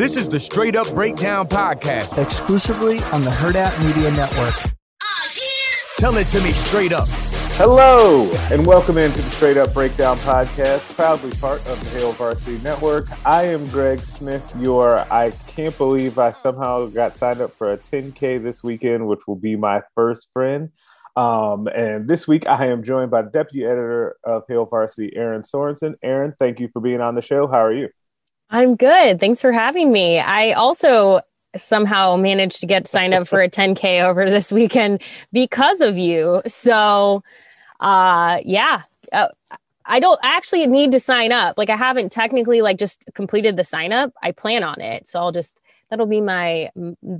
This is the Straight Up Breakdown Podcast. exclusively on the Hurrdat Media Network. Tell it to me straight up. Hello, and welcome into the Straight Up Breakdown Podcast, proudly part of the Hail Varsity Network. I am Greg Smith, your I can't believe I somehow got signed up for a 10K this weekend, which will be my first friend. Um, and this week I am joined by the deputy editor of Hail Varsity, Erin Sorensen. Erin, thank you for being on the show. How are you? I'm good. Thanks for having me. I also somehow managed to get signed up for a 10K over this weekend because of you. So, uh, yeah. Uh, I don't actually need to sign up. Like I haven't technically like just completed the sign up. I plan on it. So I'll just that'll be my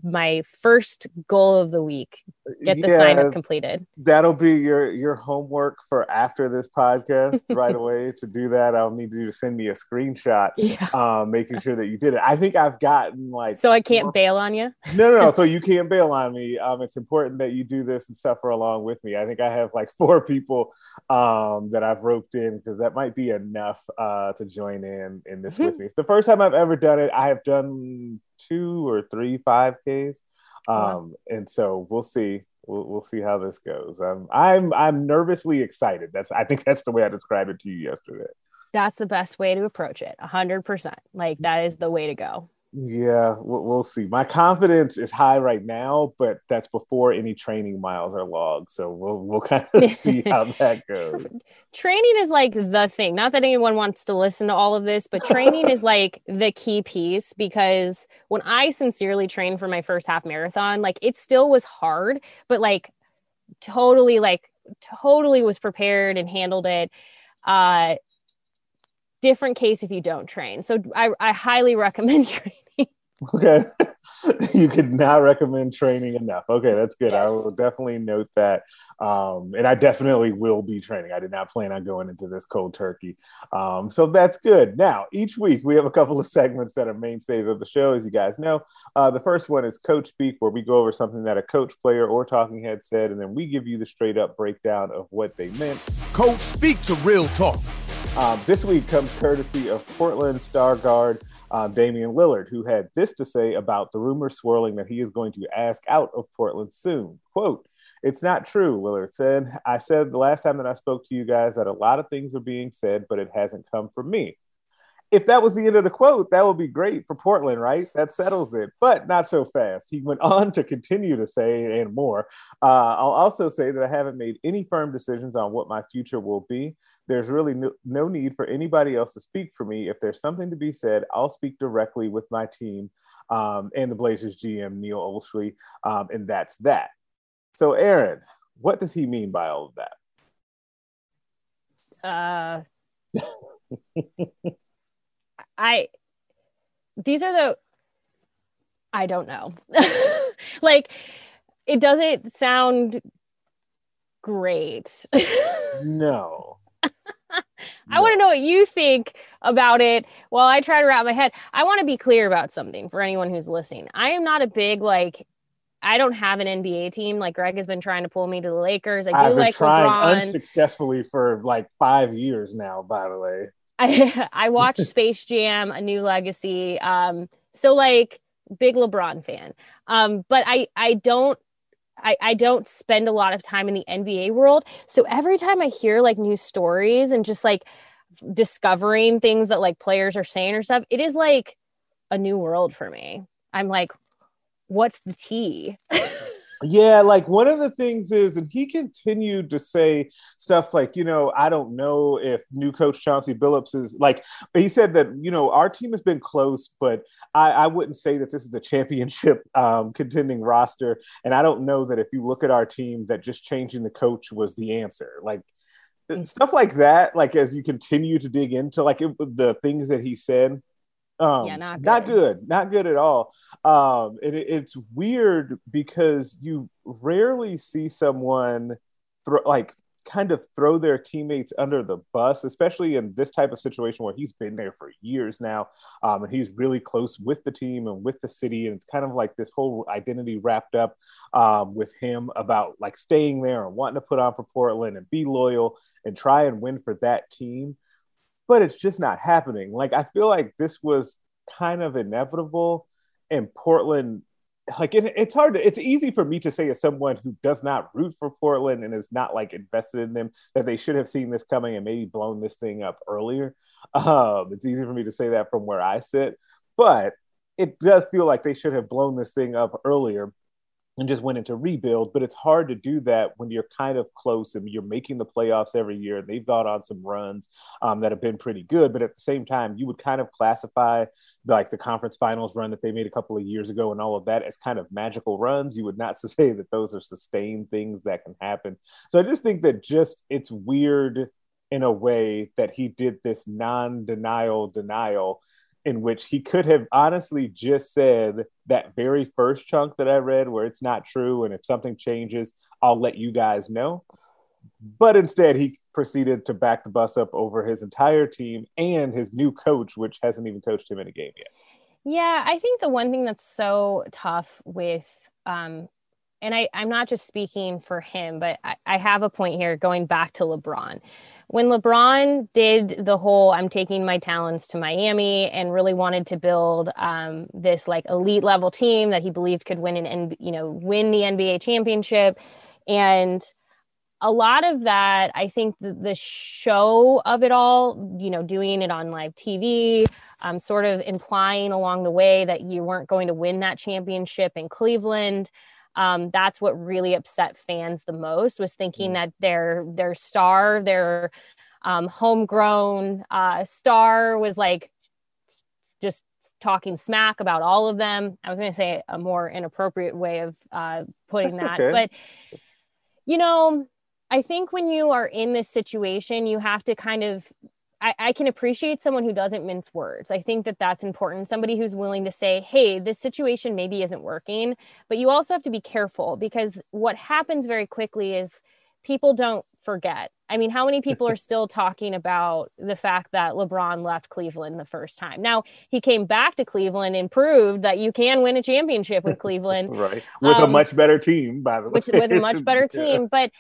my first goal of the week. Get the sign up completed. That'll be your your homework for after this podcast right away. To do that, I'll need you to send me a screenshot, Yeah. um, making sure that you did it. I think I've gotten like So I can't bail on you. no, no, no. So you can't bail on me. Um, it's important that you do this and suffer along with me. I think I have like four people um, that I've roped in because that might be enough uh, to join in in this with me. It's the first time I've ever done it. I have done two or three 5Ks, um, and so we'll see. We'll, we'll see how this goes. Um, I'm I'm nervously excited. That's I think that's the way I described it to you yesterday. That's the best way to approach it. A hundred percent. Like that is the way to go. Yeah, we'll, see. My confidence is high right now, but that's before any training miles are logged. So we'll we'll kind of see how that goes. training is like the thing not that anyone wants to listen to all of this but training is like the key piece because when i sincerely trained for my first half marathon like it still was hard but like totally like totally was prepared and handled it uh different case if you don't train so i, I highly recommend training Okay, you could not recommend training enough. Okay, that's good. I will definitely note that, um, and I definitely will be training. I did not plan on going into this cold turkey, um, so that's good. Now, each week we have a couple of segments that are mainstays of the show, as you guys know. Uh, the first one is Coach Speak, where we go over something that a coach, player, or talking head said, and then we give you the straight up breakdown of what they meant. Coach, speak to real talk. Um, this week comes courtesy of Portland star guard um, Damian Lillard, who had this to say about the rumors swirling that he is going to ask out of Portland soon. Quote, it's not true, Lillard said. I said the last time that I spoke to you guys that a lot of things are being said, but it hasn't come from me. If that was the end of the quote, that would be great for Portland, right? That settles it, but not so fast. He went on to continue to say, and more. Uh, I'll also say that I haven't made any firm decisions on what my future will be there's really no, no need for anybody else to speak for me. If there's something to be said, I'll speak directly with my team um, and the Blazers GM, Neil Olshey, um, and that's that. So, Erin, what does he mean by all of that? uh i these are the i don't know like it doesn't sound great No. i want to know what you think about it while i try to wrap my head i want to be clear about something for anyone who's listening i am not a big like I don't have an NBA team. Like Greg has been trying to pull me to the Lakers. I do I've been like trying LeBron. unsuccessfully for like five years now, by the way. I I watched Space Jam, A New Legacy. Um, so like big LeBron fan. Um, but I I don't I, I don't spend a lot of time in the NBA world. So every time I hear like new stories and just like discovering things that like players are saying or stuff, it is like a new world for me. I'm like, what's the tea? Yeah, like one of the things is, and he continued to say stuff like, you know, I don't know if new coach Chauncey Billups is like, he said that, you know, our team has been close, but I, I wouldn't say that this is a championship um, contending roster. And I don't know that if you look at our team, that just changing the coach was the answer. Like, stuff like that. Like as you continue to dig into like it, the things that he said, um, Yeah, not good. not good. not good at all. Um, and it, it's weird because you rarely see someone throw like kind of throw their teammates under the bus, especially in this type of situation where he's been there for years now, um, and he's really close with the team and with the city, and it's kind of like this whole identity wrapped up um, with him about like staying there and wanting to put on for Portland and be loyal and try and win for that team but it's just not happening. Like I feel like this was kind of inevitable, and Portland. Like it, it's hard to, it's easy for me to say as someone who does not root for Portland and is not like invested in them that they should have seen this coming and maybe blown this thing up earlier. Um, it's easy for me to say that from where I sit, but it does feel like they should have blown this thing up earlier and just went into rebuild. But it's hard to do that when you're kind of close and you're making the playoffs every year. And They've gone on some runs um, that have been pretty good, but at the same time, you would kind of classify like the conference finals run that they made a couple of years ago and all of that as kind of magical runs. You would not say that those are sustained things that can happen. So I just think that just it's weird in a way that he did this non-denial denial in which he could have honestly just said that very first chunk that I read where it's not true and if something changes I'll let you guys know but instead he proceeded to back the bus up over his entire team and his new coach which hasn't even coached him in a game yet Yeah, I think the one thing that's so tough with, um, and I, I'm not just speaking for him, but I, I have a point here going back to LeBron. When LeBron did the whole I'm taking my talents to Miami and really wanted to build um, this like elite level team that he believed could win an N- you know win the NBA championship, and a lot of that i think the, the show of it all you know doing it on live tv um, sort of implying along the way that you weren't going to win that championship in cleveland um, that's what really upset fans the most was thinking that their their star their um, homegrown uh, star was like just talking smack about all of them i was going to say a more inappropriate way of uh, putting That's that okay. but you know I think when you are in this situation, you have to kind of. I, I can appreciate someone who doesn't mince words. I think that that's important. Somebody who's willing to say, hey, this situation maybe isn't working. But you also have to be careful because what happens very quickly is people don't forget. I mean, how many people are still talking about the fact that LeBron left Cleveland the first time? Now, he came back to Cleveland and proved that you can win a championship with Cleveland right with a Um, much better team by the way which with a much better Yeah. team. But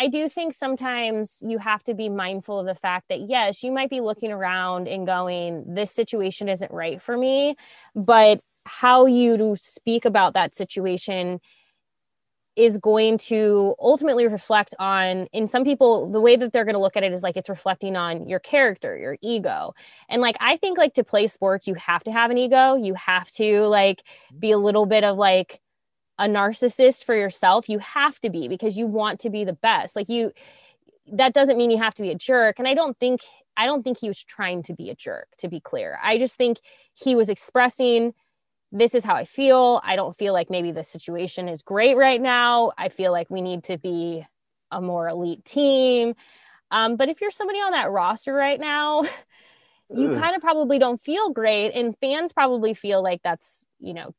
I do think sometimes you have to be mindful of the fact that yes, you might be looking around and going, "This situation isn't right for me," but how you speak about that situation is going to ultimately reflect on in some people the way that they're going to look at it is like it's reflecting on your character your ego. And like i think like to play sports you have to have an ego. You have to like be a little bit of like a narcissist for yourself you have to be because you want to be the best. Like you that doesn't mean you have to be a jerk. And i don't think i don't think he was trying to be a jerk to be clear. I just think he was expressing this is how i feel. I don't feel like maybe the situation is great right now. I feel like we need to be a more elite team. Um, but if you're somebody on that roster right now you kind of probably don't feel great. And fans probably feel like that's you know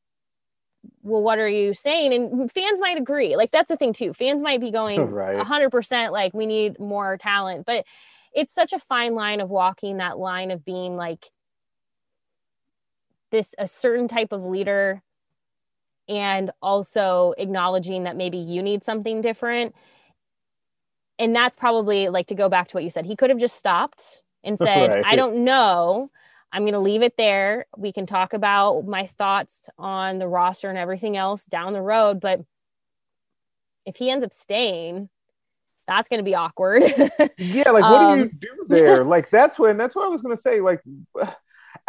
well what are you saying? And fans might agree. Like that's the thing too. Fans might be going Right. 100% like we need more talent. But it's such a fine line of walking that line of being like this a certain type of leader and also acknowledging that maybe you need something different. And that's probably like to go back to what you said he could have just stopped and said Right. i don't know i'm going to leave it there. We can talk about my thoughts on the roster and everything else down the road but if he ends up staying that's going to be awkward. Yeah like what do you Um, do there? Like that's when that's what i was going to say like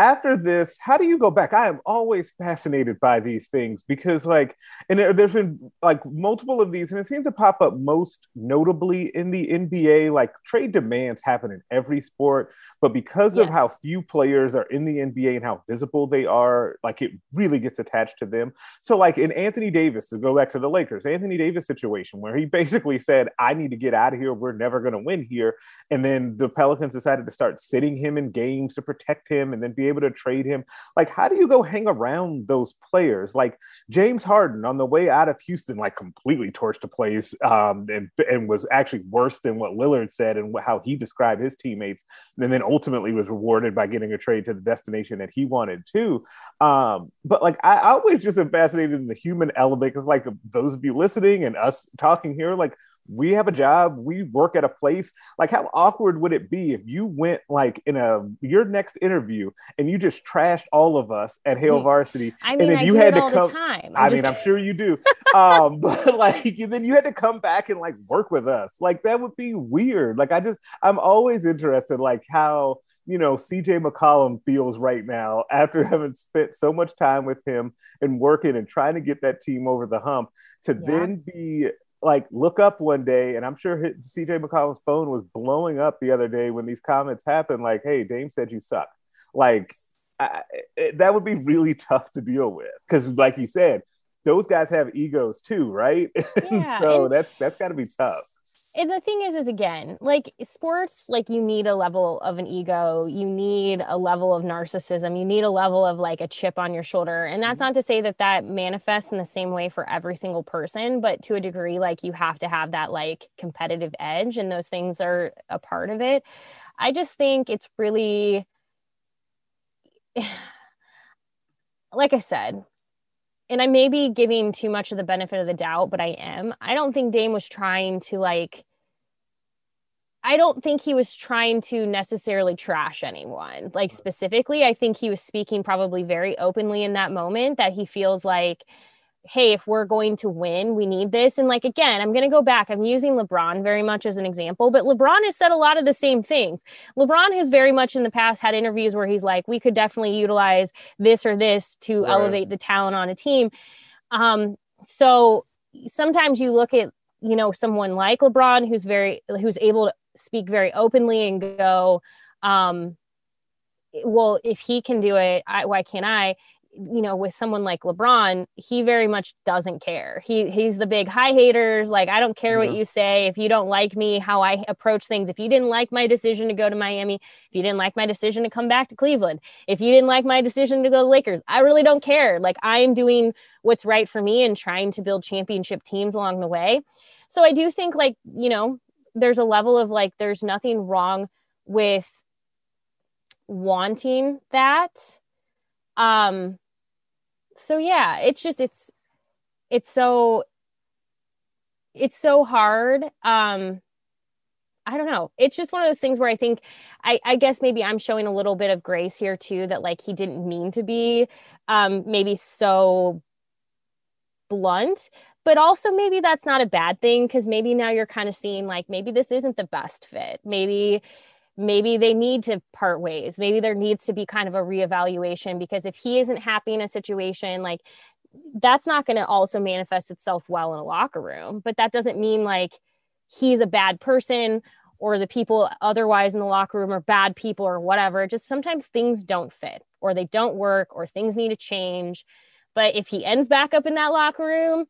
after this, how do you go back? I am always fascinated by these things because, like, and there, has been like multiple of these, and it seems to pop up most notably in the NBA. Like, trade demands happen in every sport, but because yes. of how few players are in the NBA and how visible they are, like, it really gets attached to them. So, like, in Anthony Davis, to go back to the Lakers, Anthony Davis situation where he basically said, I need to get out of here. We're never going to win here. And then the Pelicans decided to start sitting him in games to protect him and then be able to trade him. Like, how do you go hang around those players? Like James Harden on the way out of Houston, like completely torched the place um, and, and was actually worse than what Lillard said and how he described his teammates. And then ultimately was rewarded by getting a trade to the destination that he wanted too. Um, but like, I, I always just am fascinated in the human element because, like, those of you listening and us talking here, like, we have a job we work at a place like how awkward would it be if you went like in a your next interview and you just trashed all of us at Hail Varsity I mean, and I you had to come i I mean I'm sure you do. um but like then you had to come back and like work with us. Like that would be weird. Like I just I'm always interested like how you know CJ McCollum feels right now after having spent so much time with him and working and trying to get that team over the hump to yeah. then be like look up one day, and I'm sure CJ McCollum's phone was blowing up the other day when these comments happened. Like, "Hey, Dame said you suck." Like, I, it, that would be really tough to deal with because, like you said, those guys have egos too, right? Yeah, so and- that's that's got to be tough and the thing is is again like sports like you need a level of an ego. You need a level of narcissism. You need a level of like a chip on your shoulder. And that's mm-hmm. not to say that that manifests in the same way for every single person but to a degree like you have to have that like competitive edge and those things are a part of it. I just think it's really like i said and I may be giving too much of the benefit of the doubt, but I am. I don't think Dame was trying to like I don't think he was trying to necessarily trash anyone. Like specifically, I think he was speaking probably very openly in that moment that he feels like hey, if we're going to win, we need this. And like, again, I'm going to go back. I'm using LeBron very much as an example, but LeBron has said a lot of the same things. LeBron has very much in the past had interviews where he's like, we could definitely utilize this or this to right. elevate the talent on a team. Um, so sometimes you look at, you know, someone like LeBron who's very, who's able to speak very openly and go, um, well, if he can do it, I, why can't I? You know with someone like lebron he very much doesn't care. He he's the big high haters like i don't care what you say. If you don't like me how i approach things. If you didn't like my decision to go to miami if you didn't like my decision to come back to cleveland if you didn't like my decision to go to lakers i really don't care. Like i'm doing what's right for me and trying to build championship teams along the way. So i do think like you know there's a level of like there's nothing wrong with wanting that. Um so yeah it's just it's it's so it's so hard um I don't know. It's just one of those things where I think I, I guess maybe I'm showing a little bit of grace here too, that like he didn't mean to be um maybe so blunt, but also maybe that's not a bad thing because maybe now you're kind of seeing like maybe this isn't the best fit. Maybe maybe they need to part ways. Maybe there needs to be kind of a reevaluation because if he isn't happy in a situation like that's not going to also manifest itself well in a locker room. But that doesn't mean like he's a bad person or the people otherwise in the locker room are bad people or whatever. Just sometimes things don't fit or they don't work or things need to change. But if he ends back up in that locker room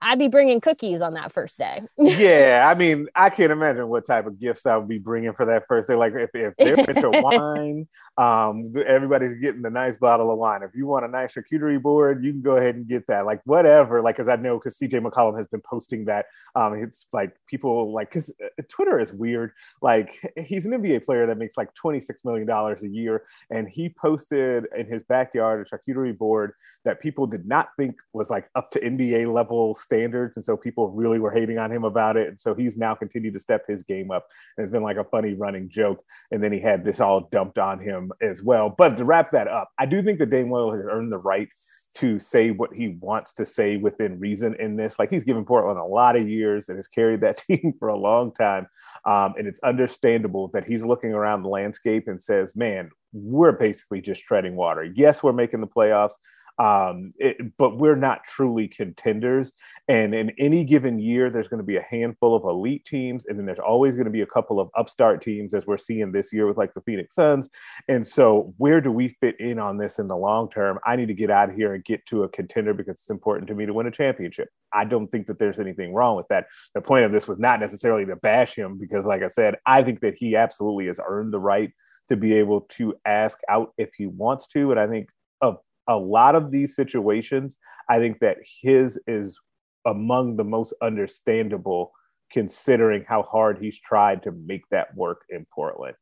I'd be bringing cookies on that first day. yeah, I mean, I can't imagine what type of gifts I would be bringing for that first day. Like if, if they're into wine, um, everybody's getting a nice bottle of wine. If you want a nice charcuterie board, you can go ahead and get that. Like whatever. Like, cause I know because CJ McCollum has been posting that. Um, it's like people like because uh, Twitter is weird. Like he's an NBA player that makes like twenty six million dollars a year, and he posted in his backyard a charcuterie board that people did not think was like up to NBA level standards, and so people really were hating on him about it. And so he's now continued to step his game up. And it's been like a funny running joke. And then he had this all dumped on him as well. But to wrap that up, I do think that Dame Lillard has earned the right to say what he wants to say within reason in this. Like he's given Portland a lot of years and has carried that team for a long time. Um, and it's understandable that he's looking around the landscape and says, man, we're basically just treading water. Yes, we're making the playoffs. Um, it, but we're not truly contenders. And in any given year, there's going to be a handful of elite teams, and then there's always going to be a couple of upstart teams, as we're seeing this year with like the Phoenix Suns. And so, where do we fit in on this in the long term? I need to get out of here and get to a contender because it's important to me to win a championship. I don't think that there's anything wrong with that. The point of this was not necessarily to bash him, because, like I said, I think that he absolutely has earned the right to be able to ask out if he wants to. And I think of a lot of these situations, I think that his is among the most understandable considering how hard he's tried to make that work in Portland.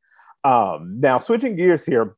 Um, now, switching gears here,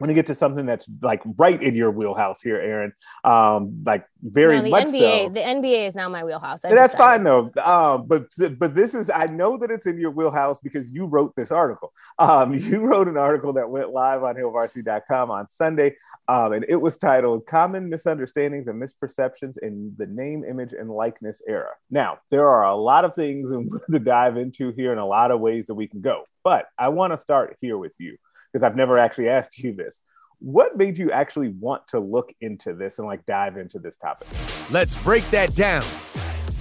want to get to something that's like right in your wheelhouse here, Erin. Um, like very no, much NBA, so. The NBA is now my wheelhouse. And that's fine though. Um, but but this is I know that it's in your wheelhouse because you wrote this article. Um, you wrote an article that went live on HailVarsity.com on Sunday, um, and it was titled "Common Misunderstandings and Misperceptions in the Name, Image, and Likeness Era." Now there are a lot of things to dive into here, and a lot of ways that we can go. But I want to start here with you because I've never actually asked you this. What made you actually want to look into this and like dive into this topic? Let's break that down.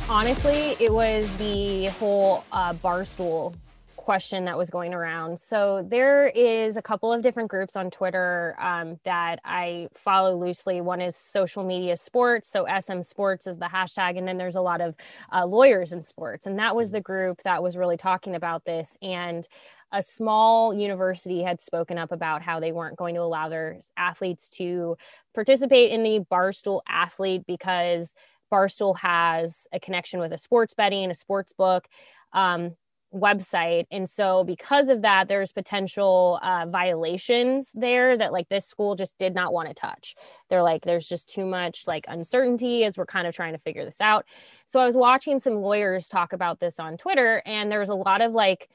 Honestly, it was the whole uh, barstool question that was going around. So there is a couple of different groups on Twitter um, that I follow loosely. One is social media sports, so SM Sports is the hashtag, and then there's a lot of uh, lawyers in sports, and that was the group that was really talking about this. And a small university had spoken up about how they weren't going to allow their athletes to participate in the Barstool athlete because Barstool has a connection with a sports betting, a sports book. Um, website and so because of that there's potential uh, violations there that like this school just did not want to touch they're like there's just too much like uncertainty as we're kind of trying to figure this out so i was watching some lawyers talk about this on twitter and there was a lot of like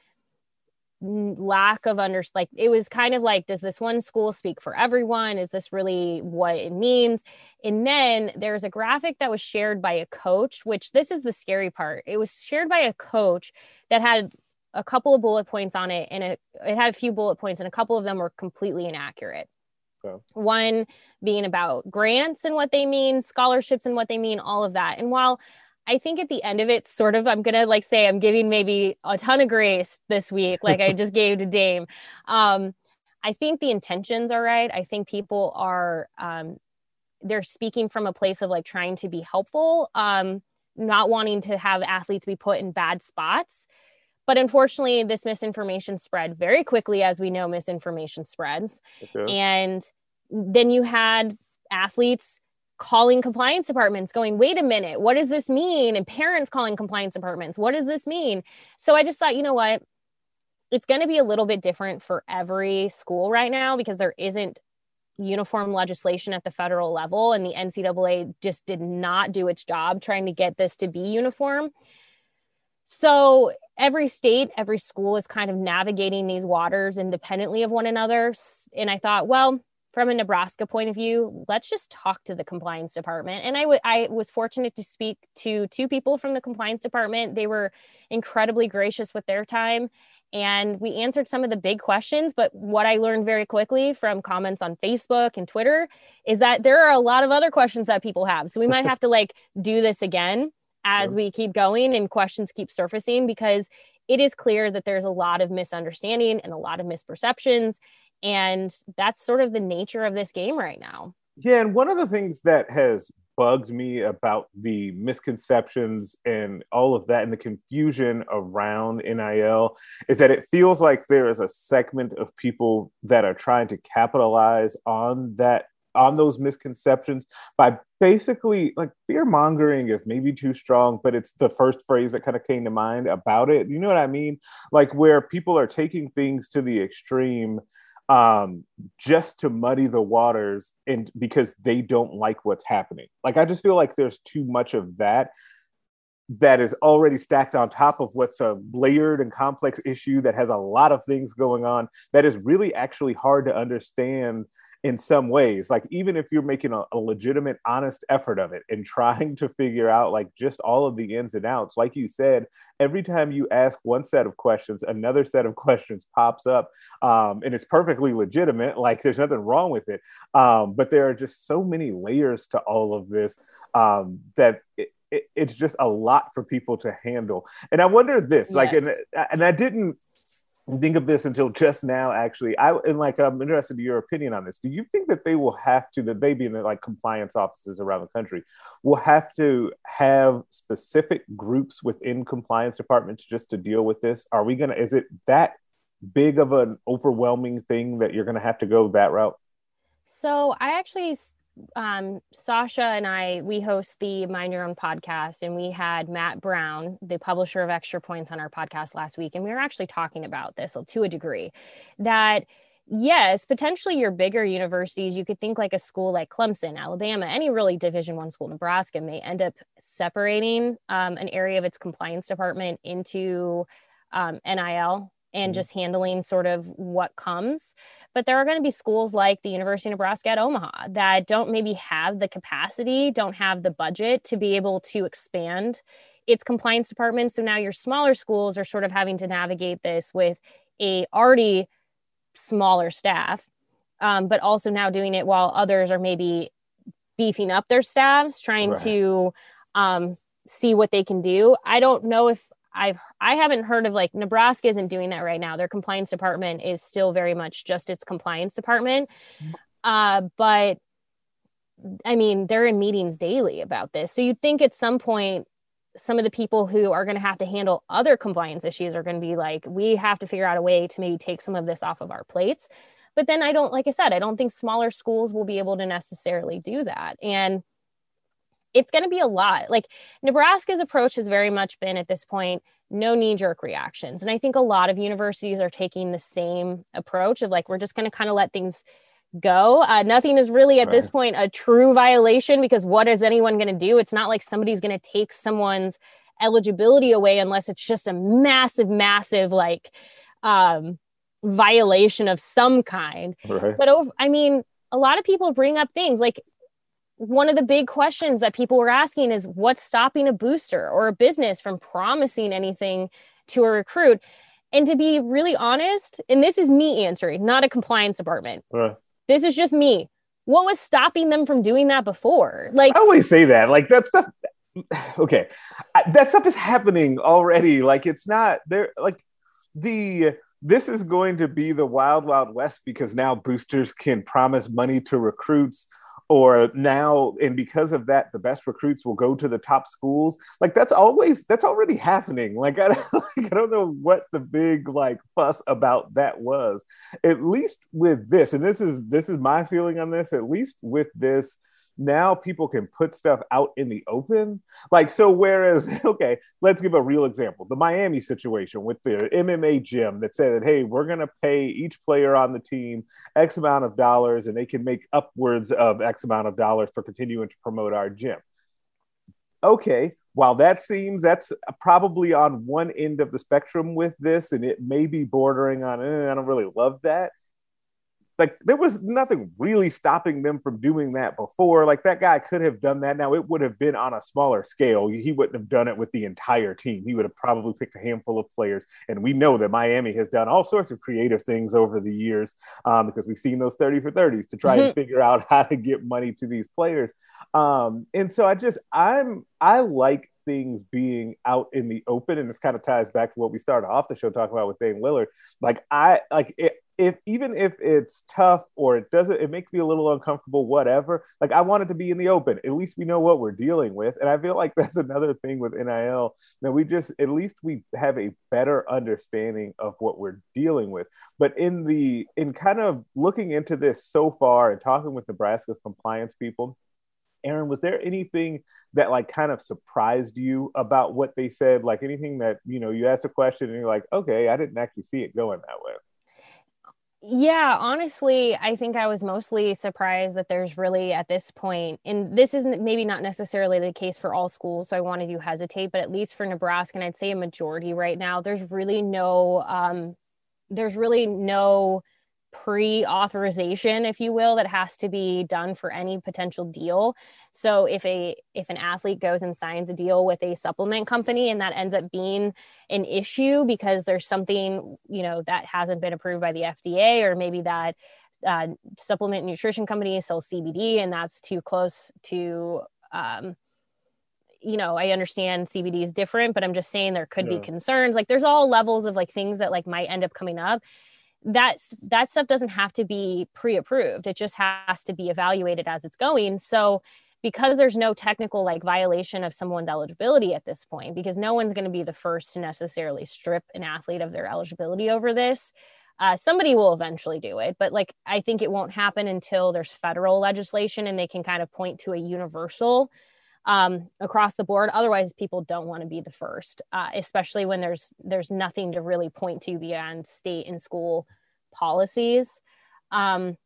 lack of under like it was kind of like does this one school speak for everyone? Is this really what it means? And then there's a graphic that was shared by a coach which this is the scary part. It was shared by a coach that had a couple of bullet points on it and it, it had a few bullet points and a couple of them were completely inaccurate. Okay. one being about grants and what they mean scholarships and what they mean all of that. And while I think at the end of it, sort of, I'm gonna like say I'm giving maybe a ton of grace this week, like I just gave to Dame. Um, I think the intentions are right. I think people are um, they're speaking from a place of like trying to be helpful, um, not wanting to have athletes be put in bad spots. But unfortunately, this misinformation spread very quickly, as we know, misinformation spreads. Okay. And then you had athletes calling compliance departments going wait a minute what does this mean? And parents calling compliance departments what does this mean? So i just thought you know what? It's going to be a little bit different for every school right now because there isn't uniform legislation at the federal level and the ncaa just did not do its job trying to get this to be uniform. So every state every school is kind of navigating these waters independently of one another and i thought well from a Nebraska point of view, let's just talk to the compliance department. And I, w- I was fortunate to speak to two people from the compliance department. They were incredibly gracious with their time. And we answered some of the big questions. But what I learned very quickly from comments on Facebook and Twitter is that there are a lot of other questions that people have. So we might have to like do this again as we keep going and questions keep surfacing because it is clear that there's a lot of misunderstanding and a lot of misperceptions and that's sort of the nature of this game right now. Yeah, and one of the things that has bugged me about the misconceptions and all of that and the confusion around NIL is that it feels like there is a segment of people that are trying to capitalize on that on those misconceptions by basically like fear mongering is maybe too strong, but it's the first phrase that kind of came to mind about it. You know what I mean? Like where people are taking things to the extreme um, just to muddy the waters and because they don't like what's happening. Like I just feel like there's too much of that that is already stacked on top of what's a layered and complex issue that has a lot of things going on that is really actually hard to understand in some ways like even if you're making a, a, legitimate honest effort of it and trying to figure out like just all of the ins and outs like you said every time you ask one set of questions another set of questions pops up um, and it's perfectly legitimate like there's nothing wrong with it um, but there are just so many layers to all of this um, that it, it, it's just a lot for people to handle and i wonder this yes. like and, and i didn't think of this until just now actually. I and like i'm interested in your opinion on this. Do you think that they will have to that they being like compliance offices around the country will have to have specific groups within compliance departments just to deal with this? Are we gonna is it that big of an overwhelming thing that you're gonna have to go that route? So i actually um, Sasha and I, we host the Mind Your Own podcast, and we had Matt Brown, the publisher of Extra Points, on our podcast last week. And we were actually talking about this to a degree that, yes, potentially your bigger universities, you could think like a school like Clemson, Alabama, any really Division One school, Nebraska, may end up separating um, an area of its compliance department into um, NIL and mm-hmm. just handling sort of what comes. But there are going to be schools like the University of Nebraska at Omaha that don't maybe have the capacity, don't have the budget to be able to expand its compliance department. So now your smaller schools are sort of having to navigate this with a already smaller staff, um, but also now doing it while others are maybe beefing up their staffs, trying right. to um, see what they can do. I don't know if I've I haven't heard of like Nebraska isn't doing that right now. Their compliance department is still very much just its compliance department. Uh, but I mean, they're in meetings daily about this. So you'd think at some point some of the people who are going to have to handle other compliance issues are going to be like, we have to figure out a way to maybe take some of this off of our plates. But then I don't, like I said, I don't think smaller schools will be able to necessarily do that. And it's going to be a lot. Like Nebraska's approach has very much been at this point no knee jerk reactions. And I think a lot of universities are taking the same approach of like, we're just going to kind of let things go. Uh, nothing is really at right. this point a true violation because what is anyone going to do? It's not like somebody's going to take someone's eligibility away unless it's just a massive, massive like um, violation of some kind. Right. But over, I mean, a lot of people bring up things like one of the big questions that people were asking is what's stopping a booster or a business from promising anything to a recruit? And to be really honest, and this is me answering, not a compliance department. Uh, this is just me. What was stopping them from doing that before? Like I always say that. Like that stuff okay. That stuff is happening already. Like it's not there like the this is going to be the wild wild west because now boosters can promise money to recruits or now and because of that the best recruits will go to the top schools. Like that's always that's already happening. Like I, like, I don't know what the big like fuss about that was. At least with this and this is this is my feeling on this at least with this now people can put stuff out in the open. Like, so whereas, okay, let's give a real example the Miami situation with the MMA gym that said, hey, we're going to pay each player on the team X amount of dollars and they can make upwards of X amount of dollars for continuing to promote our gym. Okay, while that seems that's probably on one end of the spectrum with this, and it may be bordering on, eh, I don't really love that like there was nothing really stopping them from doing that before. Like that guy could have done that. Now it would have been on a smaller scale. He wouldn't have done it with the entire team. He would have probably picked a handful of players. And we know that Miami has done all sorts of creative things over the years um, because we've seen those 30 for 30s to try mm-hmm. and figure out how to get money to these players. Um, and so I just I'm I like things being out in the open and this kind of ties back to what we started off the show talking about with Dame Lillard. Like I like it if even if it's tough or it doesn't it makes me a little uncomfortable whatever like i want it to be in the open. At least we know what we're dealing with. And i feel like that's another thing with nil that we just at least we have a better understanding of what we're dealing with. But in the in kind of looking into this so far and talking with nebraska's compliance people erin was there anything that like kind of surprised you about what they said? Like anything that you know you asked a question and you're like okay i didn't actually see it going that way yeah, honestly, I think I was mostly surprised that there's really at this point, and this isn't maybe not necessarily the case for all schools, so I wanted to hesitate, but at least for Nebraska, and I'd say a majority right now, there's really no, um, there's really no pre-authorization if you will that has to be done for any potential deal. So if a if an athlete goes and signs a deal with a supplement company and that ends up being an issue because there's something you know that hasn't been approved by the fda or maybe that uh, supplement nutrition company sells cbd and that's too close to um, you know i understand cbd is different but i'm just saying there could yeah. be concerns. Like there's all levels of like things that like might end up coming up that's that stuff doesn't have to be pre-approved. It just has to be evaluated as it's going. So because there's no technical like violation of someone's eligibility at this point because no one's going to be the first to necessarily strip an athlete of their eligibility over this uh, somebody will eventually do it. But like i think it won't happen until there's federal legislation and they can kind of point to a universal um, across the board. Otherwise, people don't want to be the first, uh, especially when there's there's nothing to really point to beyond state and school policies. Um,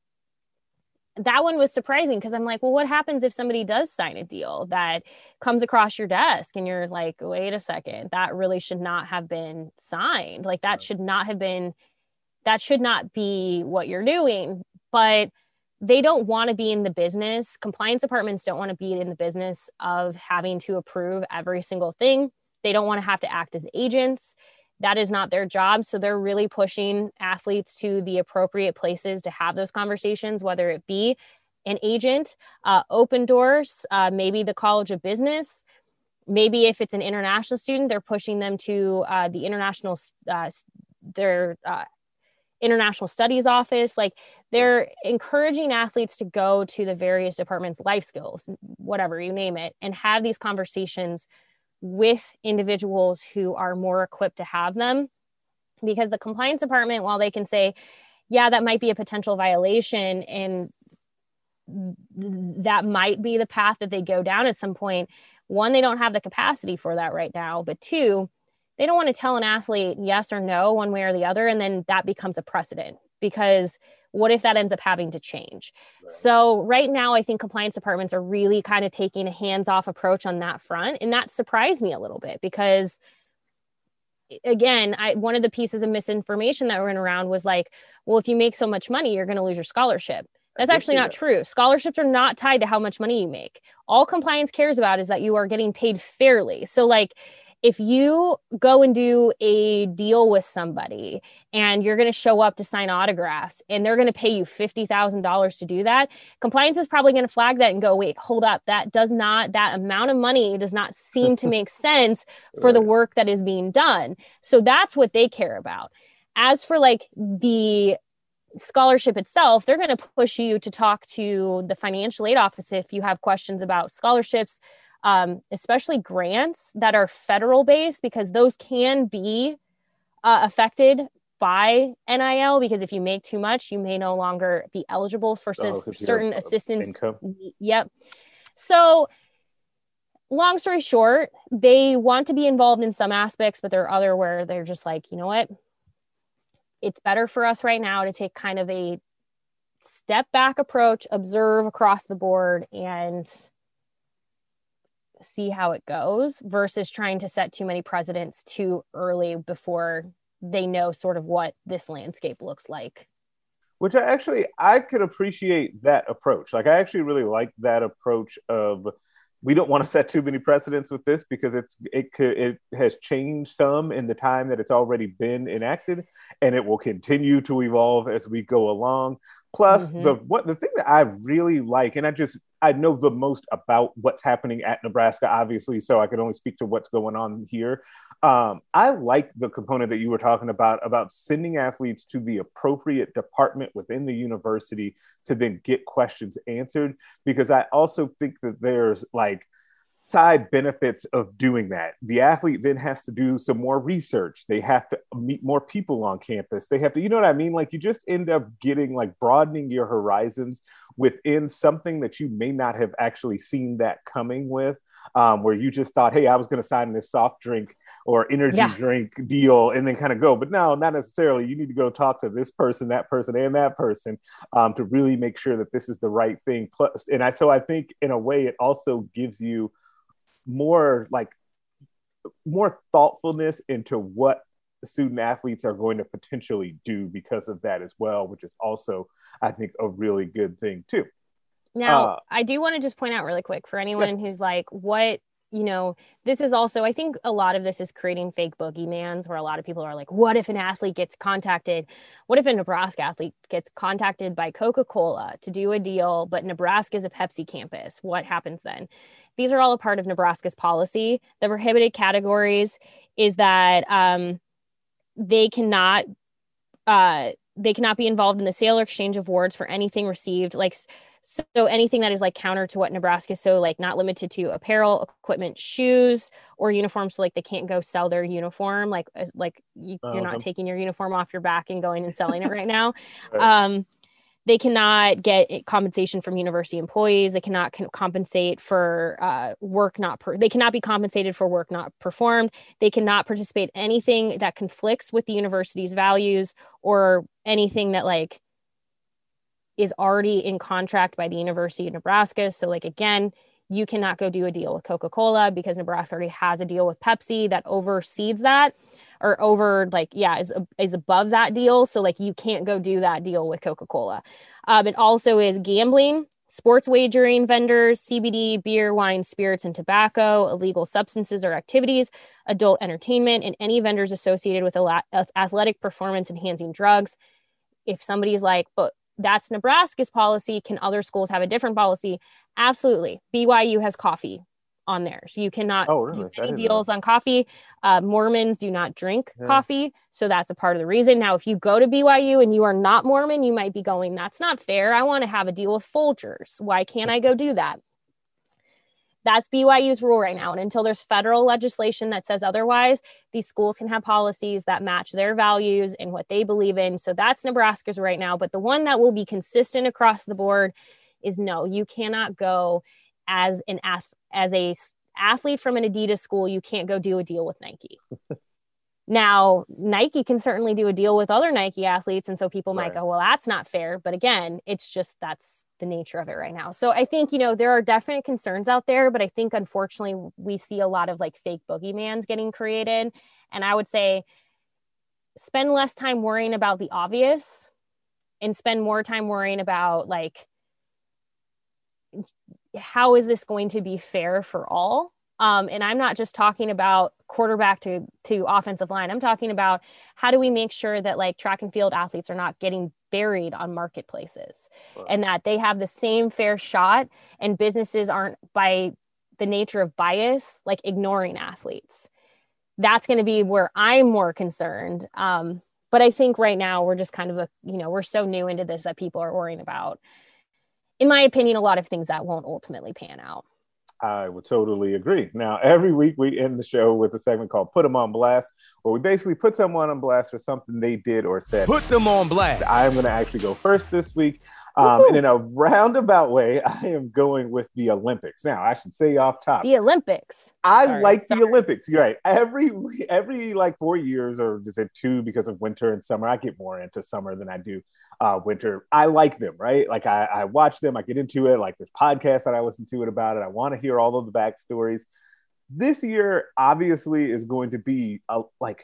that one was surprising because I'm like, well, what happens if somebody does sign a deal that comes across your desk and you're like, wait a second, that really should not have been signed. Like that should not have been, that should not be what you're doing. But they don't want to be in the business compliance departments don't want to be in the business of having to approve every single thing. They don't want to have to act as agents. That is not their job so they're really pushing athletes to the appropriate places to have those conversations whether it be an agent uh, doors, uh, maybe the college of business. Maybe if it's an international student they're pushing them to uh, the international uh, their uh, international studies office like they're encouraging athletes to go to the various departments life skills whatever you name it and have these conversations with individuals who are more equipped to have them. Because the compliance department while they can say yeah that might be a potential violation and that might be the path that they go down at some point one they don't have the capacity for that right now but two they don't want to tell an athlete yes or no one way or the other and then that becomes a precedent because what if that ends up having to change right. so right now i think compliance departments are really kind of taking a hands-off approach on that front and that surprised me a little bit because again I, one of the pieces of misinformation that went around was like well if you make so much money you're going to lose your scholarship that's actually not that. true. Scholarships are not tied to how much money you make. All compliance cares about is that you are getting paid fairly. So, like, if you go and do a deal with somebody and you're going to show up to sign autographs and they're going to pay you $50,000 to do that, compliance is probably going to flag that and go, wait, hold up. That does not, that amount of money does not seem to make sense for right. the work that is being done. So that's what they care about. As for like the scholarship itself, they're going to push you to talk to the financial aid office if you have questions about scholarships um, especially grants that are federal based, because those can be uh, affected by NIL. Because if you make too much, you may no longer be eligible for oh, certain assistance. Income. Yep. So, long story short, they want to be involved in some aspects, but there are other where they're just like, you know what? It's better for us right now to take kind of a step back approach, observe across the board, and see how it goes versus trying to set too many precedents too early before they know sort of what this landscape looks like. Which i actually i could appreciate that approach. Like i actually really like that approach of we don't want to set too many precedents with this because it's it could it has changed some in the time that it's already been enacted and it will continue to evolve as we go along. Plus mm-hmm. the what the thing that i really like and i just I know the most about what's happening at Nebraska, obviously, so I can only speak to what's going on here. Um, I like the component that you were talking about about sending athletes to the appropriate department within the university to then get questions answered, because I also think that there's like side benefits of doing that. The athlete then has to do some more research. They have to meet more people on campus. They have to, you know what I mean? Like you just end up getting like broadening your horizons within something that you may not have actually seen that coming with. Um, where you just thought, hey, I was going to sign this soft drink or energy yeah. drink deal and then kind of go. But no, not necessarily. You need to go talk to this person, that person, and that person um, to really make sure that this is the right thing. Plus, and I so I think in a way it also gives you more like more thoughtfulness into what student athletes are going to potentially do because of that as well, which is also, I think, a really good thing too. Now, uh, I do want to just point out really quick for anyone yeah. who's like, what you know, this is also, I think a lot of this is creating fake boogeymans where a lot of people are like, what if an athlete gets contacted? What if a Nebraska athlete gets contacted by Coca Cola to do a deal, but Nebraska is a Pepsi campus? What happens then? These are all a part of Nebraska's policy. The prohibited categories is that um, they cannot. Uh, they cannot be involved in the sale or exchange of awards for anything received like so anything that is like counter to what Nebraska so like not limited to apparel, equipment, shoes, or uniforms. So like they can't go sell their uniform. Like like you, are not uh-huh. taking your uniform off your back and going and selling it right now. right. Um, they cannot get compensation from university employees. They cannot compensate for uh, work not per- they cannot be compensated for work not performed. They cannot participate anything that conflicts with the university's values or anything that like is already in contract by the University of Nebraska. So, like, again, you cannot go do a deal with Coca Cola because Nebraska already has a deal with Pepsi that oversees that or over, like, yeah, is, is above that deal. So, like, you can't go do that deal with Coca Cola. Um, it also is gambling, sports wagering vendors, CBD, beer, wine, spirits, and tobacco, illegal substances or activities, adult entertainment, and any vendors associated with athletic performance enhancing drugs. If somebody's like, but that's Nebraska's policy. Can other schools have a different policy? Absolutely. BYU has coffee on there. So you cannot oh, really? do any deals know. on coffee. Uh, Mormons do not drink yeah. coffee. So that's a part of the reason. Now, if you go to BYU and you are not Mormon, you might be going, that's not fair. I want to have a deal with Folgers. Why can't I go do that? That's BYU's rule right now. And until there's federal legislation that says otherwise, these schools can have policies that match their values and what they believe in. So that's Nebraska's right now. But the one that will be consistent across the board is no, you cannot go as an ath- as a athlete from an Adidas school, you can't go do a deal with Nike. now, Nike can certainly do a deal with other Nike athletes. And so people right. might go, well, that's not fair. But again, it's just that's the nature of it right now. So I think, you know, there are definite concerns out there, but I think unfortunately we see a lot of like fake boogeymans getting created. And I would say spend less time worrying about the obvious and spend more time worrying about like how is this going to be fair for all um, and I'm not just talking about quarterback to to offensive line. I'm talking about how do we make sure that like track and field athletes are not getting buried on marketplaces right. and that they have the same fair shot and businesses aren't by the nature of bias like ignoring athletes. That's going to be where I'm more concerned. Um, but I think right now we're just kind of a you know we're so new into this that people are worrying about. In my opinion, a lot of things that won't ultimately pan out. I would totally agree. Now, every week we end the show with a segment called Put Them on Blast, where we basically put someone on blast for something they did or said. Put them on blast. I'm going to actually go first this week. Um, and in a roundabout way, I am going with the Olympics. Now, I should say off top, the Olympics. I sorry, like sorry. the Olympics. You're right. Every every like four years, or is it two because of winter and summer? I get more into summer than I do uh, winter. I like them, right? Like I, I watch them. I get into it. Like there's podcasts that I listen to it about it. I want to hear all of the backstories. This year, obviously, is going to be a, like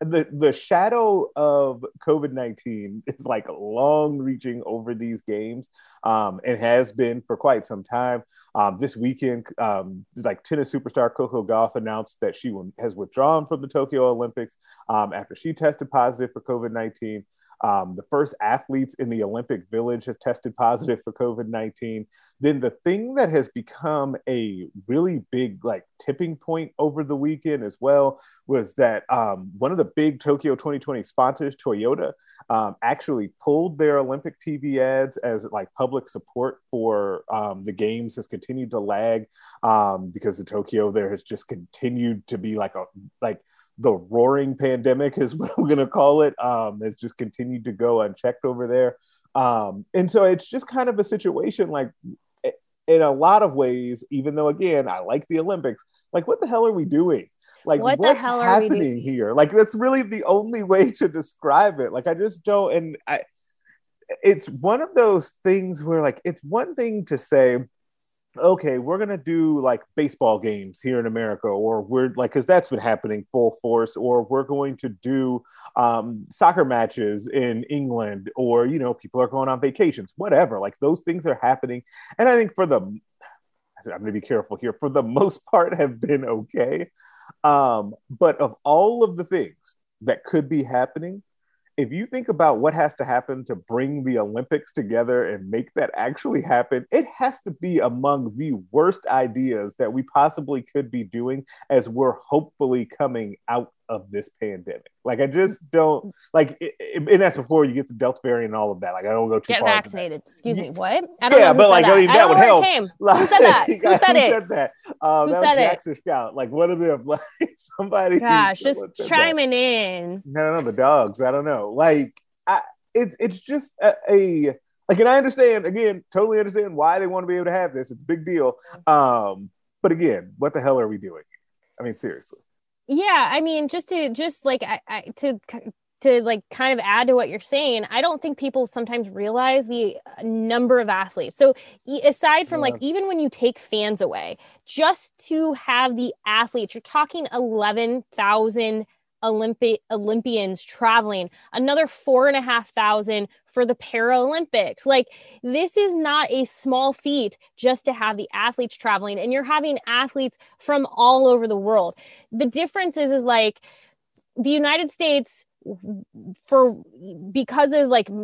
the the shadow of COVID nineteen is like long reaching over these games. Um, it has been for quite some time. Um, this weekend, um, like tennis superstar Coco Gauff announced that she has withdrawn from the Tokyo Olympics um, after she tested positive for COVID nineteen. Um, the first athletes in the Olympic Village have tested positive for COVID 19. Then the thing that has become a really big, like, tipping point over the weekend as well was that um, one of the big Tokyo 2020 sponsors, Toyota, um, actually pulled their Olympic TV ads as like public support for um, the games has continued to lag um, because the Tokyo there has just continued to be like a like the roaring pandemic is what I'm going to call it. Um, it's just continued to go unchecked over there. Um, and so it's just kind of a situation like in a lot of ways, even though again, I like the Olympics, like what the hell are we doing? Like what what's happening here? Like that's really the only way to describe it. Like I just don't and I it's one of those things where like it's one thing to say okay, we're gonna do like baseball games here in America, or we're like, because that's been happening full force, or we're going to do um, soccer matches in England, or you know, people are going on vacations, whatever. Like those things are happening, and I think for the, I'm gonna be careful here. For the most part, have been okay. Um, but of all of the things that could be happening, if you think about what has to happen to bring the Olympics together and make that actually happen, it has to be among the worst ideas that we possibly could be doing as we're hopefully coming out of this pandemic. Like I just don't like, it, it, and that's before you get to Delta variant and all of that. Like I don't go too Get far. vaccinated. Excuse me. What? I don't Yeah, know but like that. I mean, I that don't would know help. it. Like, Who said that? Who who said it? Said that? Um, Who that said was it? Jackson Scout. Like one of them. Like somebody. Gosh, just said that. chiming in. No, no, no, the dogs. I don't know. Like, I, it's it's just a, a like, and I understand again, totally understand why they want to be able to have this. It's a big deal. Um, but again, what the hell are we doing? I mean, seriously yeah i mean just to just like I, I, to to like kind of add to what you're saying i don't think people sometimes realize the uh, number of athletes so aside from yeah. like even when you take fans away just to have the athletes you're talking 11,000 000- Olympi- Olympians traveling, another four and a half thousand for the Paralympics. Like, this is not a small feat just to have the athletes traveling, and you're having athletes from all over the world. The difference is, is like the United States, for because of like.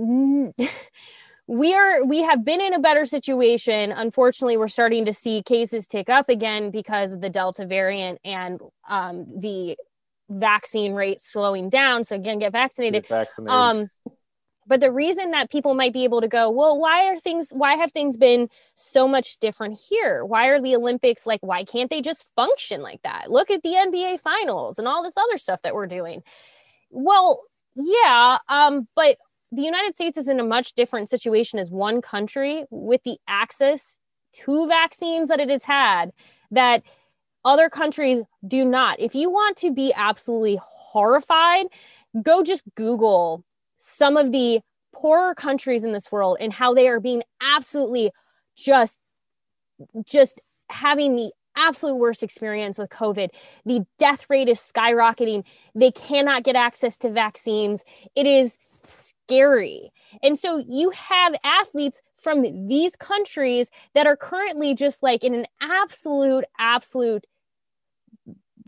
we are we have been in a better situation unfortunately we're starting to see cases tick up again because of the delta variant and um, the vaccine rate slowing down. So again get vaccinated. Get vaccinated. um but the reason that people might be able to go well why are things why have things been so much different here? Why are the olympics like why can't they just function like that? Look at the nba finals and all this other stuff that we're doing. Well yeah um but the united states is in a much different situation as one country with the access to vaccines that it has had that other countries do not. If you want to be absolutely horrified go just google some of the poorer countries in this world and how they are being absolutely just just having the absolute worst experience with covid. The death rate is skyrocketing. They cannot get access to vaccines. It is scary. And so you have athletes from these countries that are currently just like in an absolute absolute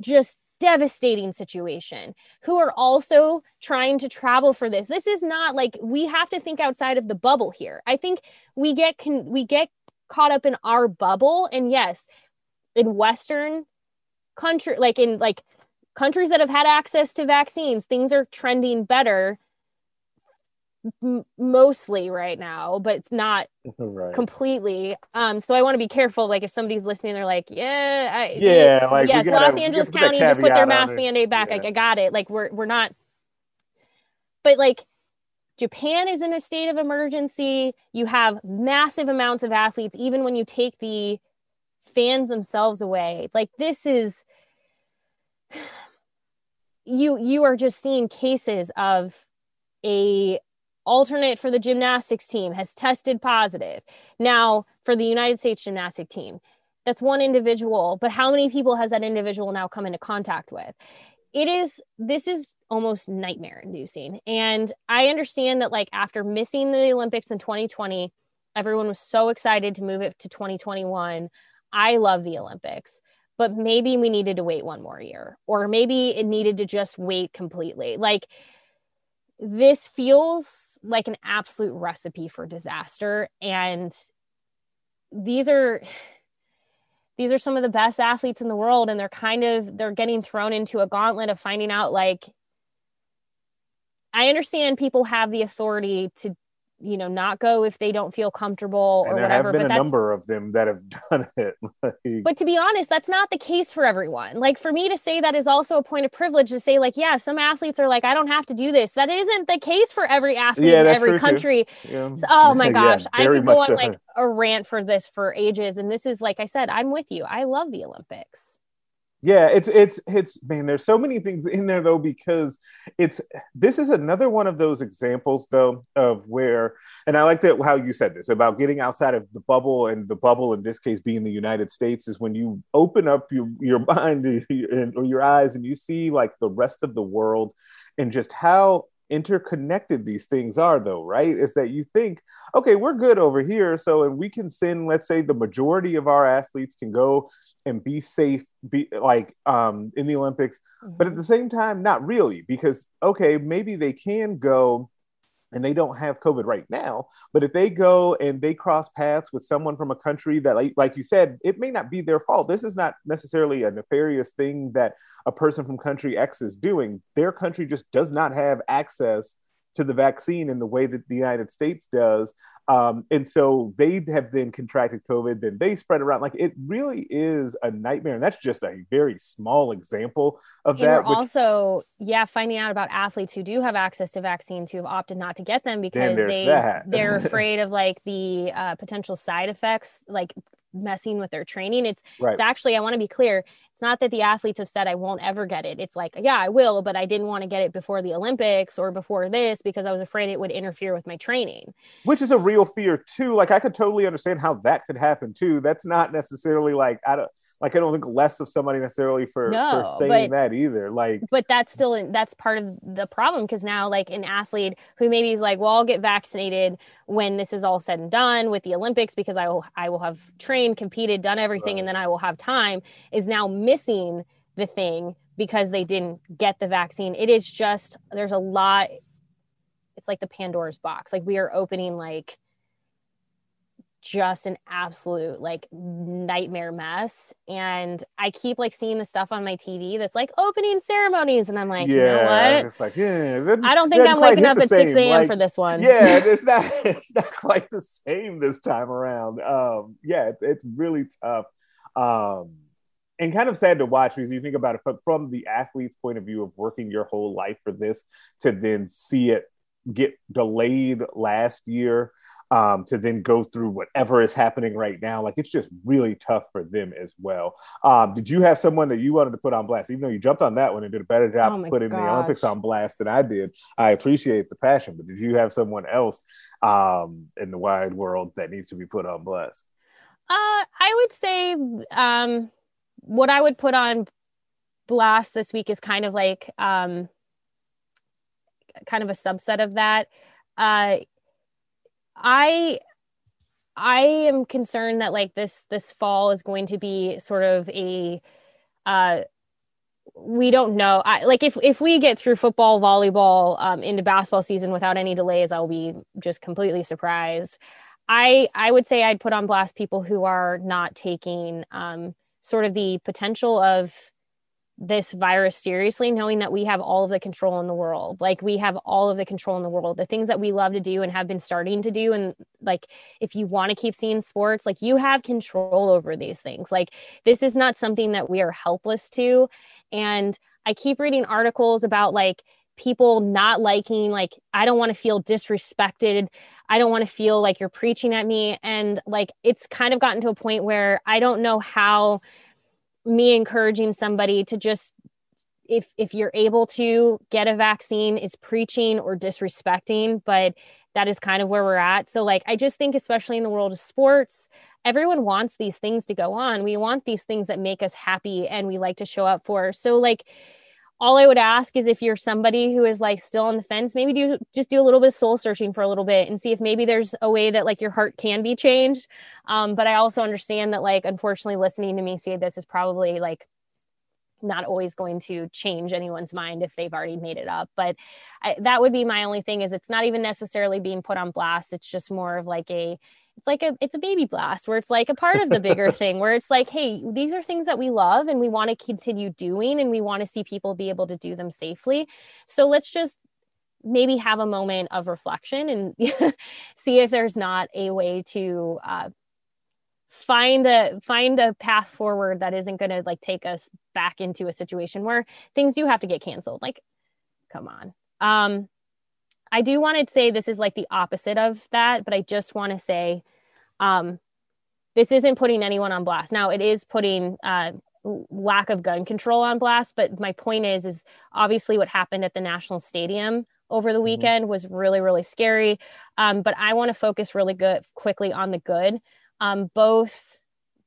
just devastating situation who are also trying to travel for this. This is not like we have to think outside of the bubble here. I think we get can we get caught up in our bubble and yes in western country like in like countries that have had access to vaccines things are trending better m- mostly right now but it's not right. completely. Um, so I want to be careful. Like if somebody's listening, they're like, "Yeah, I, Yeah, like, yes, gotta- Los Angeles gotta put that County just put their mask mandate back. Yeah. Like I got it. Like we're we're not." But like Japan is in a state of emergency. You have massive amounts of athletes, even when you take the fans themselves away. Like this is you you are just seeing cases of a alternate for the gymnastics team has tested positive. Now, for the United States gymnastic team, that's one individual, but how many people has that individual now come into contact with? It is, this is almost nightmare inducing. And I understand that, like, after missing the Olympics in 2020, everyone was so excited to move it to 2021. I love the Olympics, but maybe we needed to wait one more year, or maybe it needed to just wait completely. Like, this feels like an absolute recipe for disaster. And these are these are some of the best athletes in the world. And they're kind of they're getting thrown into a gauntlet of finding out like i understand people have the authority to you know not go if they don't feel comfortable or and there whatever have been but a that's number of them that have done it. Like, but to be honest that's not the case for everyone like for me to say that is also a point of privilege to say like yeah some athletes are like i don't have to do this that isn't the case for every athlete Yeah, in every country yeah. So- oh my Yeah, gosh i could go on so. like a rant for this for ages and this is like i said i'm with you i love the olympics Yeah, it's it's it's man, there's so many things in there though because it's this is another one of those examples though of where and I like that how you said this about getting outside of the bubble and the bubble in this case being the United States is when you open up your your mind or your eyes and you see like the rest of the world and just how interconnected these things are though right is that you think okay we're good over here so and we can send let's say the majority of our athletes can go and be safe be like um in the olympics mm-hmm. but at the same time not really because okay maybe they can go and they don't have COVID right now. But if they go and they cross paths with someone from a country that, like, like you said, it may not be their fault. This is not necessarily a nefarious thing that a person from country X is doing. Their country just does not have access to the vaccine in the way that the United States does. Um, and so they have then contracted COVID, then they spread around. Like it really is a nightmare. And that's just a very small example of and that. Which, also, yeah, finding out about athletes who do have access to vaccines who have opted not to get them because they they're afraid of like the uh, potential side effects, like messing with their training. It's right. it's actually I want to be clear. It's not that the athletes have said I won't ever get it. It's like yeah I will, but I didn't want to get it before the Olympics or before this because I was afraid it would interfere with my training. Which is a real fear too. Like I could totally understand how that could happen too. That's not necessarily like I don't like I don't think less of somebody necessarily for, no, for saying but, that either. Like, but that's still that's part of the problem because now like an athlete who maybe is like, well, I'll get vaccinated when this is all said and done with the Olympics because I will I will have trained, competed, done everything, right. and then I will have time is now missing the thing because they didn't get the vaccine. It is just there's a lot. It's like the Pandora's box. Like we are opening like just an absolute like nightmare mess. And i keep like seeing the stuff on my tv that's like opening ceremonies. And i'm like yeah, you know what? it's like yeah i don't think i'm waking up at 6 a.m like, for this one. yeah it's not it's not quite the same this time around. Um yeah it, it's really tough. Um and kind of sad to watch because you think about it from, from the athlete's point of view of working your whole life for this to then see it get delayed last year um, to then go through whatever is happening right now. Like it's just really tough for them as well. Um, did you have someone that you wanted to put on blast, even though you jumped on that one and did a better job oh putting gosh. the Olympics on blast than I did? I appreciate the passion, but did you have someone else um, in the wide world that needs to be put on blast? Uh, I would say um, what I would put on blast this week is kind of like um, kind of a subset of that. Uh, I I am concerned that like this this fall is going to be sort of a uh we don't know. I, like if if we get through football, volleyball, um, into basketball season without any delays, I'll be just completely surprised. I I would say I'd put on blast people who are not taking um, sort of the potential of this virus seriously, knowing that we have all of the control in the world. Like we have all of the control in the world, the things that we love to do and have been starting to do. And like, if you want to keep seeing sports, like you have control over these things. Like, this is not something that we are helpless to. And I keep reading articles about like, people not liking like i don't want to feel disrespected i don't want to feel like you're preaching at me and like it's kind of gotten to a point where i don't know how me encouraging somebody to just if if you're able to get a vaccine is preaching or disrespecting but that is kind of where we're at. So like i just think especially in the world of sports everyone wants these things to go on. We want these things that make us happy and we like to show up for. So like all I would ask is if you're somebody who is like still on the fence, maybe do just do a little bit of soul searching for a little bit and see if maybe there's a way that like your heart can be changed. Um, but I also understand that like unfortunately listening to me say this is probably like not always going to change anyone's mind if they've already made it up. But I, that would be my only thing is it's not even necessarily being put on blast. It's just more of like a it's like a it's a baby blast where it's like a part of the bigger thing where it's like hey these are things that we love and we want to continue doing and we want to see people be able to do them safely. So let's just maybe have a moment of reflection and see if there's not a way to uh, find a find a path forward that isn't going to like take us back into a situation where things do have to get canceled. Like come on. Um I do want to say this is like the opposite of that, but I just want to say um, this isn't putting anyone on blast. Now, it is putting uh, lack of gun control on blast. But my point is, is obviously what happened at the National Stadium over the mm-hmm. weekend mm-hmm. was really, really scary. Um, but I want to focus really good quickly on the good. Um, both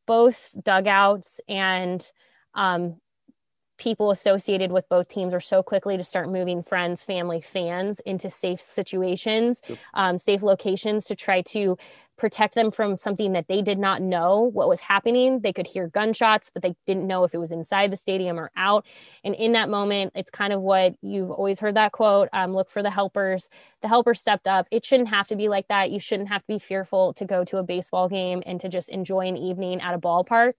both dugouts and um, people associated with both teams are so quickly to start moving friends, family, fans into safe situations, um, safe locations to try to protect them from something that they did not know what was happening. They could hear gunshots, but they didn't know if it was inside the stadium or out. And in that moment, it's kind of what you've always heard that quote um, look for the helpers. The helper stepped up. It shouldn't have to be like that. You shouldn't have to be fearful to go to a baseball game and to just enjoy an evening at a ballpark.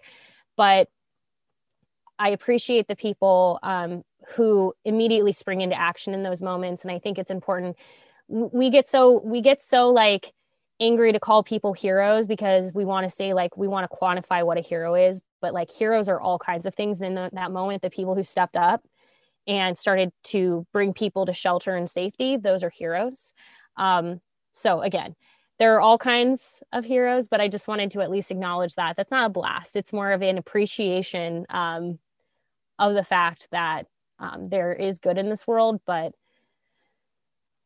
But I appreciate the people um, who immediately spring into action in those moments, and I think it's important. We get so we get so like angry to call people heroes because we want to say like we want to quantify what a hero is, but like heroes are all kinds of things. And in the, that moment, the people who stepped up and started to bring people to shelter and safety, those are heroes. Um, so again, there are all kinds of heroes, but I just wanted to at least acknowledge that that's not a blast. It's more of an appreciation um, of the fact that um, there is good in this world, but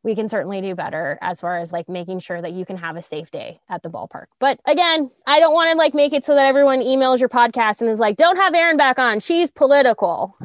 we can certainly do better as far as like making sure that you can have a safe day at the ballpark. But again, I don't want to like make it so that everyone emails your podcast and is like, don't have Erin back on. She's political.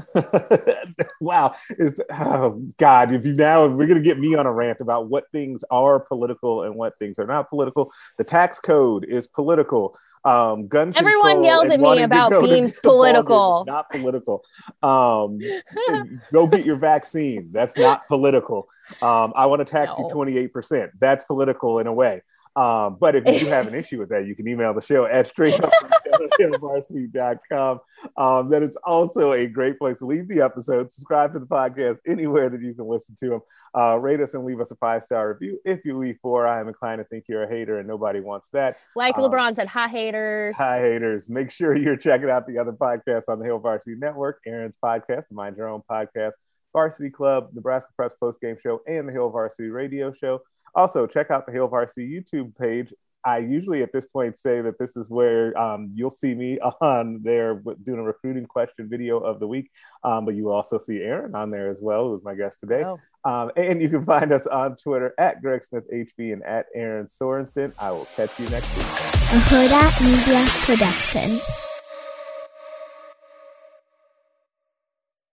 wow. Is oh God, if you now we're gonna get me on a rant about what things are political and what things are not political. The tax code is political. Um, gun everyone yells at me about being political. Not political. Um, go get your vaccine. That's not political. Um, I want to tax no. you 28%. That's political in a way. Um, but if you have an issue with that, you can email the show at straightupvarsity.com. Um, that is also a great place to leave the episode. Subscribe to the podcast anywhere that you can listen to them. Uh, rate us and leave us a five star review. If you leave four, I am inclined to think you're a hater and nobody wants that. Like um, LeBron said, hi haters. Hi haters. Make sure you're checking out the other podcasts on the Hail Varsity Network, Erin's podcast, Mind Your Own podcast. Varsity Club, Nebraska Preps Post Game Show, and the Hail Varsity Radio Show. Also, check out the Hail Varsity YouTube page. I usually at this point say that this is where um, you'll see me on there doing a recruiting question video of the week. Um, but you will also see Erin on there as well, who's my guest today. Oh. Um, and you can find us on Twitter at Greg Smith HV and at Erin Sorensen. I will catch you next week. A Hurrdat Media Production.